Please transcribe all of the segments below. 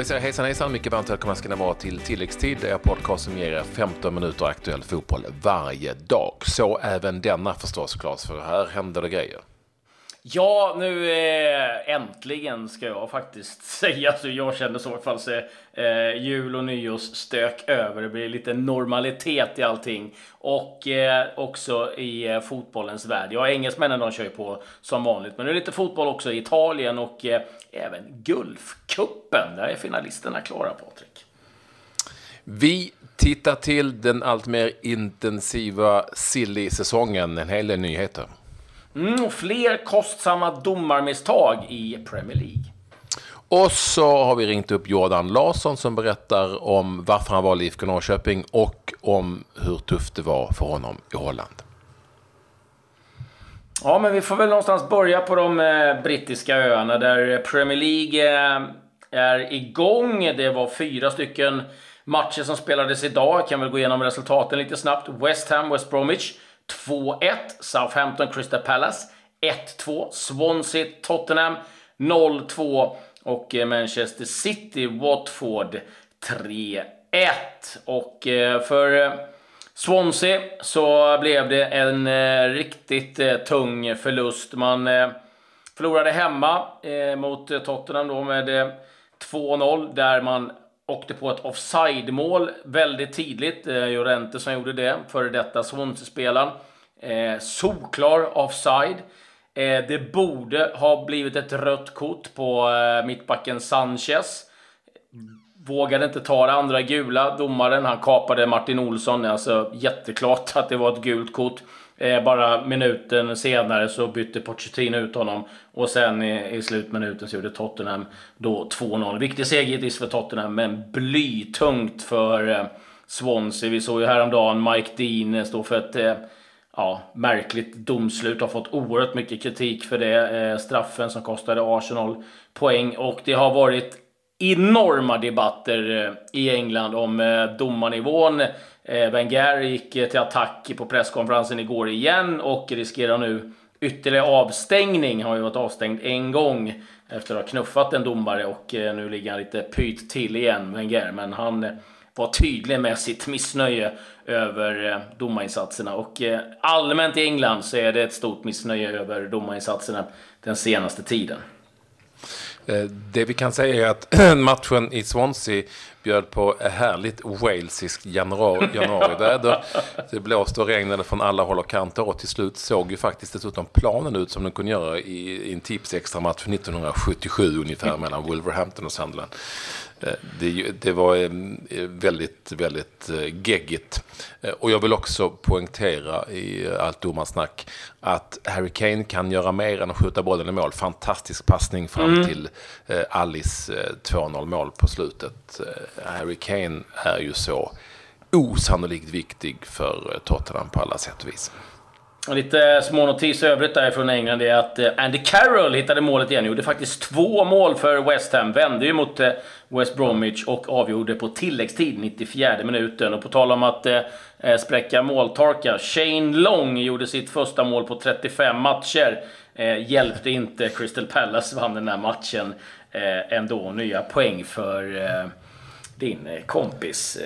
vill säga hejsan hejsan, mycket varmt välkomna ska ni vara till tilläggstid. Det är podcast som ger er 15 minuter aktuell fotboll varje dag. Så även denna förstås Claes, för här händer det grejer. Ja, nu eh, äntligen ska jag faktiskt säga, så jag känner så i alla fall, så, eh, jul och nyårsstök över. Det blir lite normalitet i allting. Och eh, också i eh, fotbollens värld. Ja, engelsmännen de kör ju på som vanligt, men det är lite fotboll också i Italien och eh, även Gulfcupen. Där är finalisterna klara, Patrik. Vi tittar till den allt mer intensiva silly-säsongen. En hel del nyheter. Mm, och fler kostsamma domarmisstag i Premier League. Och så har vi ringt upp Jordan Larsson som berättar om varför han valde IFK Norrköping och om hur tufft det var för honom i Holland. Ja, men vi får väl någonstans börja på de eh, brittiska öarna där Premier League eh, är igång. Det var fyra stycken matcher som spelades idag. Jag kan väl gå igenom resultaten lite snabbt. West Ham, West Bromwich. 2-1. Southampton, Crystal Palace 1-2. Swansea, Tottenham 0-2. Och eh, Manchester City, Watford 3-1. Och eh, för eh, Swansea så blev det en riktigt tung förlust. Man förlorade hemma mot Tottenham då med 2-0 där man åkte på ett offside-mål väldigt tidigt. Eh, Jorente som gjorde det, före detta Swansea-spelaren. Eh, solklar offside. Eh, det borde ha blivit ett rött kort på eh, mittbacken Sanchez. Vågade inte ta det andra gula. Domaren, han kapade Martin Olsson. Alltså jätteklart att det var ett gult kort. Eh, bara minuten senare så bytte Pochettino ut honom. Och sen i, i slutminuten så gjorde Tottenham då 2-0. Viktig seger givetvis för Tottenham, men blytungt för eh, Swansea. Vi såg ju häromdagen Mike Dean eh, stå för ett eh, ja, märkligt domslut. Har fått oerhört mycket kritik för det. Eh, straffen som kostade Arsenal poäng. Och det har varit enorma debatter eh, i England om eh, domarnivån Eh, Eh, Wenger gick eh, till attack på presskonferensen igår igen och riskerar nu ytterligare avstängning. Han har ju varit avstängd en gång efter att ha knuffat en domare och eh, nu ligger han lite pyt till igen, Wenger. Men han var tydlig med sitt missnöje över domarinsatserna och allmänt i England så är det ett stort missnöje över domarinsatserna den senaste tiden. Det vi kan säga är att matchen i Swansea bjöd på härligt walesiskt januari, januariväder. Det blåste och regnade från alla håll och kanter och till slut såg ju faktiskt dessutom planen ut som den kunde göra i, i en tips extra match 1977 ungefär mellan Wolverhampton och Sunderland. Eh, det, det, var eh, väldigt, väldigt eh, geggigt. Och jag vill också poängtera i allt domarsnack att Harry Kane kan göra mer än att skjuta bollen i mål. Fantastisk passning fram mm. till Alice 2-0 mål på slutet. Harry Kane är ju så osannolikt viktig för eh, Tottenham på alla sätt och vis. Lite små notis övrigt därifrån England är att eh, Andy Carroll hittade målet igen. Gjorde faktiskt två mål för West Ham. Vände ju mot eh, West Bromwich och avgjorde på tilläggstid 94 minuten. Och på tal om att eh, spräcka måltorka. Shane Long gjorde sitt första mål på 35 matcher. Eh, hjälpte inte. Crystal Palace vann den här matchen eh, ändå. Nya poäng för eh, din kompis.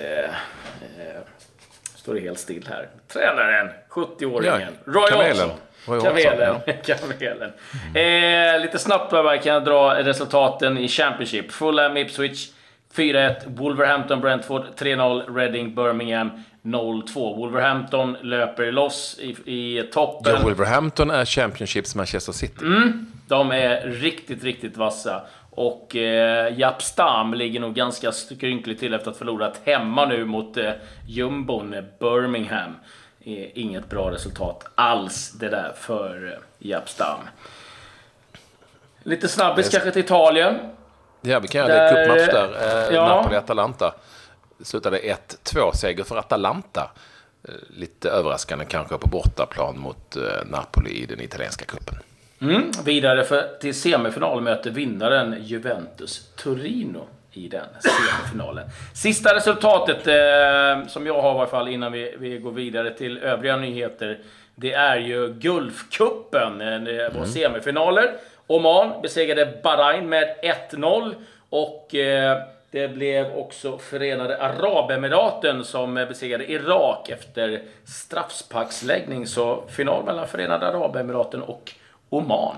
Står det helt still här. Tränaren, 70-åringen, ja, Roy kamelen. Roy kamelen. Ja. kamelen. Mm. Eh, lite snabbt bara kan jag dra resultaten i Championship. Fulham, Ipswich 4-1. Wolverhampton, Brentford 3-0. Reading, Birmingham 0-2. Wolverhampton löper loss i, i toppen. Ja, Wolverhampton är Championships Manchester City. Mm, de är riktigt, riktigt vassa. Och eh, Japp Stam ligger nog ganska skrynkligt till efter att ha förlorat hemma nu mot eh, jumbon Birmingham. Eh, inget bra resultat alls det där för eh, Japp Stam. Lite snabbis kanske till Italien. Ja, vi kan göra det. Cupmatch där. Eh, ja. Napoli-Atalanta. Slutade 1-2 seger för Atalanta. Eh, lite överraskande kanske på bortaplan mot eh, Napoli i den italienska cupen. Mm, vidare för, till semifinal möter vinnaren Juventus Torino i den semifinalen. Sista resultatet eh, som jag har i alla fall innan vi, vi går vidare till övriga nyheter. Det är ju Gulfcupen. Eh, var mm. semifinaler. Oman besegrade Bahrain med 1-0. Och eh, det blev också Förenade Arabemiraten som besegrade Irak efter straffsparksläggning. Så final mellan Förenade Arabemiraten och Oman.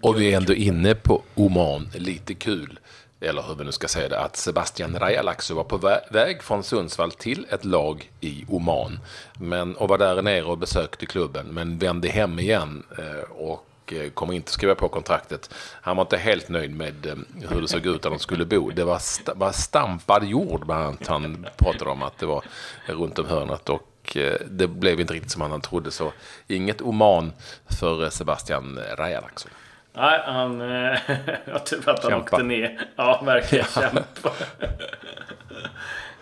och vi är ändå inne på Oman, lite kul eller hur vi nu ska säga det, att Sebastian Rajalaxo var på väg från Sundsvall till ett lag i Oman. Men, och var där nere och besökte klubben, men vände hem igen eh, Och och eh, kommer inte skriva på kontraktet. Han var inte helt nöjd med eh, hur det såg ut där de skulle bo. Det var, st var stampad jord, bland annat. Han pratade om att det var runt om hörnet. Och det blev inte riktigt som han trodde, så inget Oman för Sebastian Rajalaxo. Nej, han... Eh, jag tror att han kämpa. åkte ner. Ja, verkligen ja. kämpa.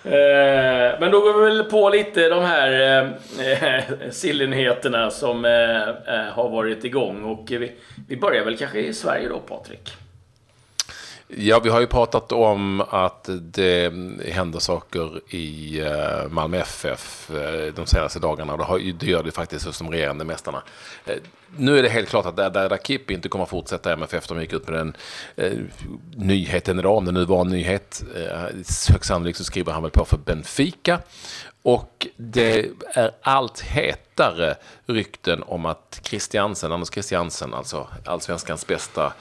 Eh, men då går vi väl på lite de här eh, sillenheterna som eh, har varit igång. Och vi, vi börjar väl kanske i Sverige då, Patrik? Ja, vi har ju pratat om att det händer saker i eh, Malmö FF eh, de senaste dagarna. Det gör det faktiskt hos de regerande mästarna. Eh, nu är det helt klart att Dada Kip inte kommer att fortsätta i MFF. De gick ut med den eh, nyheten idag, om det nu var en nyhet. Eh, högst sannolikt så skriver han väl på för Benfica. Och det är allt hetare rykten om att Christiansen, Anders Christiansen, alltså allsvenskans bästa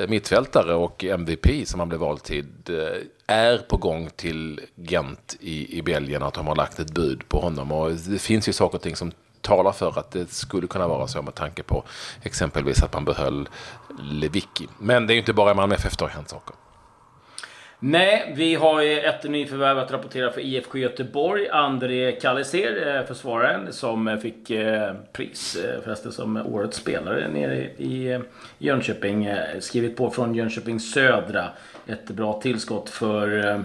Eh, mittfältare och MVP som han blev vald till eh, är på gång till Gent i, i Belgien att de har lagt ett bud på honom. Och det finns ju saker och ting som talar för att det skulle kunna vara så med tanke på exempelvis att man behöll Lewicki. Men det är ju inte bara i Malmö FF det har hänt saker. Nej, vi har ju ett nyförvärv att rapportera för IFK Göteborg. André Kalliser, eh, försvararen, som eh, fick eh, pris förresten som årets spelare nere i Jönköping. Skrivit på från Jönköping Södra. Ett bra tillskott för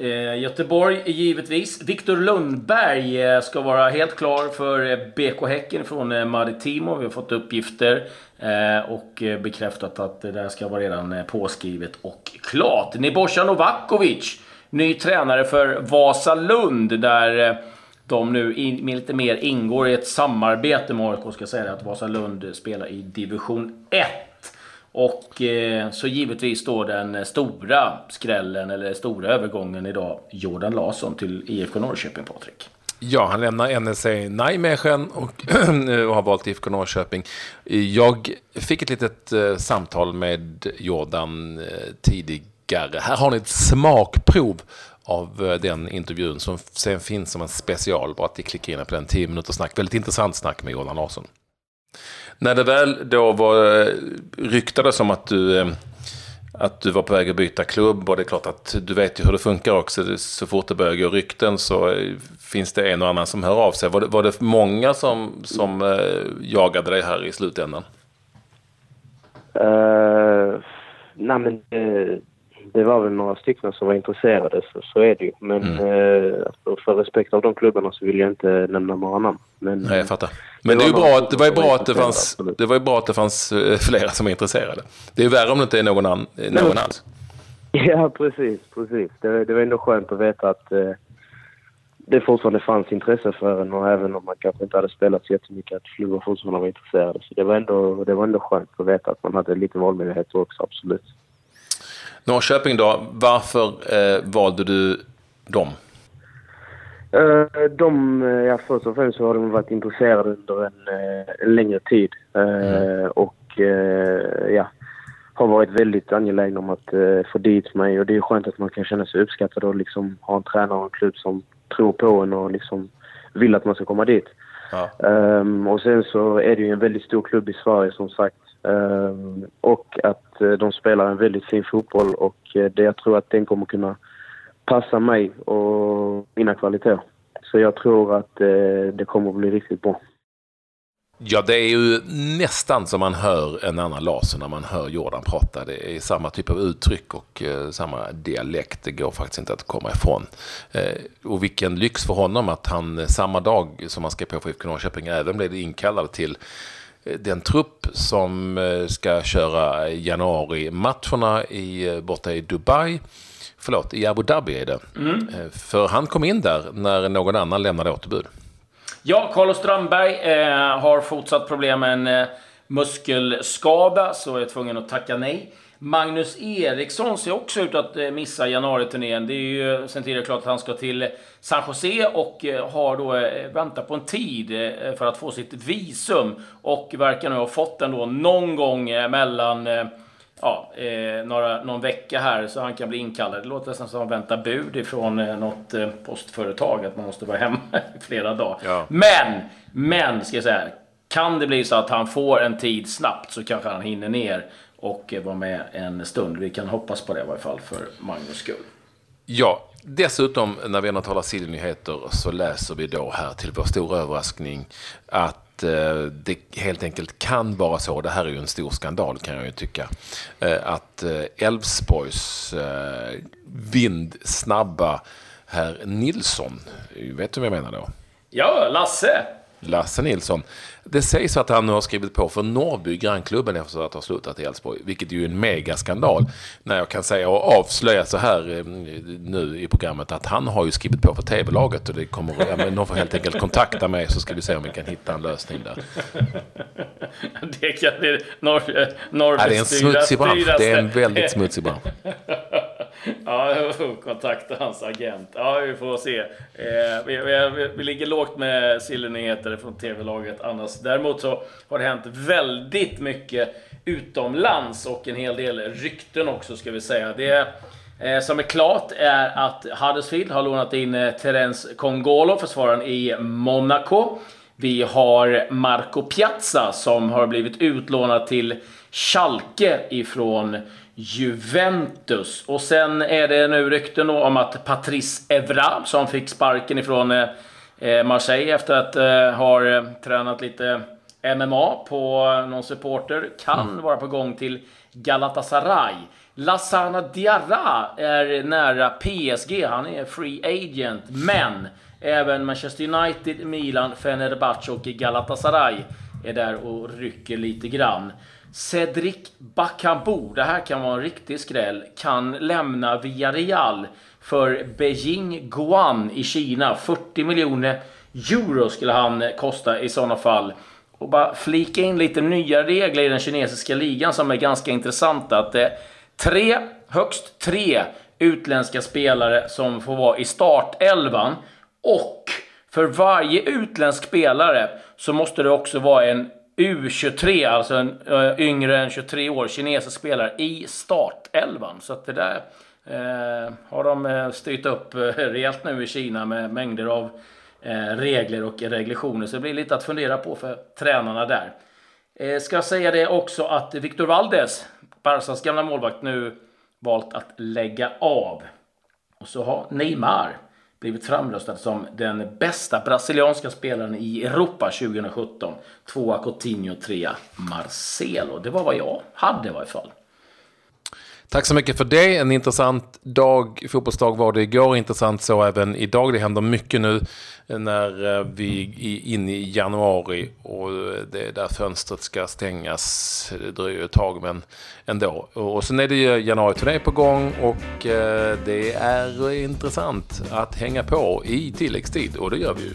Eh, Göteborg givetvis. Viktor Lundberg eh, ska vara helt klar för eh, BK Häcken från Maritimo. Vi har fått uppgifter Eh, och bekräftat att det där ska vara redan eh, påskrivet och klart. Nebojsa Novakovic, ny tränare för Vasalund där eh, de nu in, lite mer ingår i ett samarbete med AIK. Ska säga det att Vasalund spelar i division 1. Och eh, så givetvis då den stora skrällen, eller stora övergången idag, Jordan Larsson till IFK Norrköping, Patrik. Ja, han lämnar NSA Nijmegen och, och har valt IFK Norrköping. Jag fick ett litet eh, samtal med Jordan eh, tidigare. Här har ni ett smakprov av eh, den intervjun som sen finns som en special. Bara att ni klickar in på den 10 minuters snack. Väldigt intressant snack med Jordan Larsson. När det väl då var eh, ryktades om att du eh, att du var på väg att byta klubb och det är klart att du vet ju hur det funkar också. Så fort det börjar gå rykten så eh, finns det en och annan som hör av sig. Var det, var det många som, som jagade dig här i slutändan? Uh, nej men uh det, var väl några stycken som var intresserade, så, så är det ju. Men mm. uh, för respekt av de klubbarna så vill jag inte nämna några namn. Men, nej, jag fattar. Men det, det, bra att, det var ju bra att det fanns, det var bra att det fanns flera som var intresserade. Det är ju värre om det inte är någon, an, någon alls. Ja, precis. precis. Det, det var ändå skönt att veta att eh, det fortfarande fanns intresse för en och även om man kanske inte hade spelat så jättemycket att klubbar fortfarande var intresserade. Så det var, ändå, det var ändå skönt att veta att man hade lite valmöjligheter också, absolut. Norrköping då, varför eh, valde du dem? Uh, de, eh, ja, först och främst så har de varit intresserade under en, uh, en längre tid. Mm. Och ja, har varit väldigt angelägna om att få dit mig. Och det är skönt att man kan känna sig uppskattad och liksom ha en tränare och en klubb som tror på en och liksom vill att man ska komma dit. Ja. Um, och sen så är det ju en väldigt stor klubb i Sverige som sagt. Ehm, och att eh, de spelar en väldigt fin fotboll och eh, det, jag tror att den kommer kunna passa mig och mina kvaliteter. Så jag tror att eh, det kommer att bli riktigt bra. Ja, det är ju nästan som man hör en annan Larsson när man hör Jordan prata. Det är samma typ av uttryck och eh, samma dialekt. Det går faktiskt inte att komma ifrån. Eh, och vilken lyx för honom att han samma dag som han skrev på för IFK Norrköping även blev inkallad till den trupp som eh, ska köra januari-matcherna i, borta i Dubai. Förlåt, i Abu Dhabi är det. Mm. För han kom in där när någon annan lämnade återbud. Ja, Carlos Strömberg eh, har fortsatt problem med en eh, muskelskada, så är tvungen att tacka nej. Magnus Eriksson ser också ut att eh, missa januariturnén. Det är ju sen tidigare klart att han ska till San Jose och eh, har då eh, väntat på en tid för att få sitt visum. Och verkar nu ha fått den då någon gång mellan ja, några, någon vecka här så han kan bli inkallad. Det låter nästan som att vänta bud ifrån något postföretag att man måste vara hemma flera dagar. Ja. Men, men ska jag säga, kan det bli så att han får en tid snabbt så kanske han hinner ner och vara med en stund. Vi kan hoppas på det i varje fall för Magnus skull. Ja, dessutom när vi ändå talar Silly-nyheter så läser vi då här till vår stora överraskning att eh, det helt enkelt kan vara så, det här är ju en stor skandal kan jag ju tycka, eh, att eh, Elfsborgs vindsnabba herr Nilsson, vet du vad jag menar då? Ja, Lasse! Lasse Nilsson. Det sägs att han nu har skrivit på för Norrby, grannklubben, efter att ha slutat i Elfsborg. Vilket är ju en megaskandal. När jag kan säga och avslöja så här eh, nu i programmet att han har ju skrivit på för tv-laget. Och det kommer, ja, men de får helt enkelt kontakta mig så ska vi se om vi kan hitta en lösning där. Det kan det norr, norr ja, det är en smutsig bransch. Det är en väldigt smutsig bransch. Ja, kontakta hans agent. Ja, vi får se. Eh, vi, vi, vi, ligger lågt med Sillynyheter från TV-laget annars. Däremot så har det hänt väldigt mycket utomlands och en hel del rykten också ska vi säga. Det eh, som är klart är att Huddersfield har lånat in eh, Terence Congolo, försvararen i Monaco. Vi har Marco Piazza som har blivit utlånad till Schalke ifrån Juventus. Och sen är det nu rykten om att Patrice Evra, som fick sparken ifrån eh, eh Marseille efter att eh, ha tränat lite MMA på någon supporter, kan mm. vara på gång till Galatasaray. Lassana Diarra är nära PSG, han är free agent, men även Manchester United, Milan, Fenerbahce och Galatasaray är där och rycker lite grann. Cedric Bakabou, det här kan vara en riktig skräll, kan lämna Villarreal för Beijing Guan i Kina. 40 miljoner euro skulle han kosta i sådana fall. Och bara flika in lite nya regler i den kinesiska ligan som är ganska intressanta. Att det är tre, högst tre utländska spelare som får vara i startelvan. Och för varje utländsk spelare så måste det också vara en U23, alltså en eh, yngre än 23 år, kinesisk spelare i startelvan. Så att det där uh, har de eh, styrt upp rejält nu i Kina med mängder av regler och regulationer. Så det blir lite att fundera på för tränarna där. Uh, ska jag säga det också att Victor Valdes, Barsas gamla målvakt, nu valt att lägga av. Och så har Neymar blivit framröstad som den bästa brasilianska spelaren i Europa 2017. Tvåa Coutinho, trea Marcelo. Det var vad jag hade i varje fall. Tack så mycket för det. En intressant dag, fotbollsdag var det igår. Intressant så även idag. Det händer mycket nu när eh, vi är inne i januari och eh, det är där fönstret ska stängas. Det dröjer ett tag men ändå. Och sen är det ju januariturné på gång och eh, det är intressant att hänga på i tilläggstid och det gör vi ju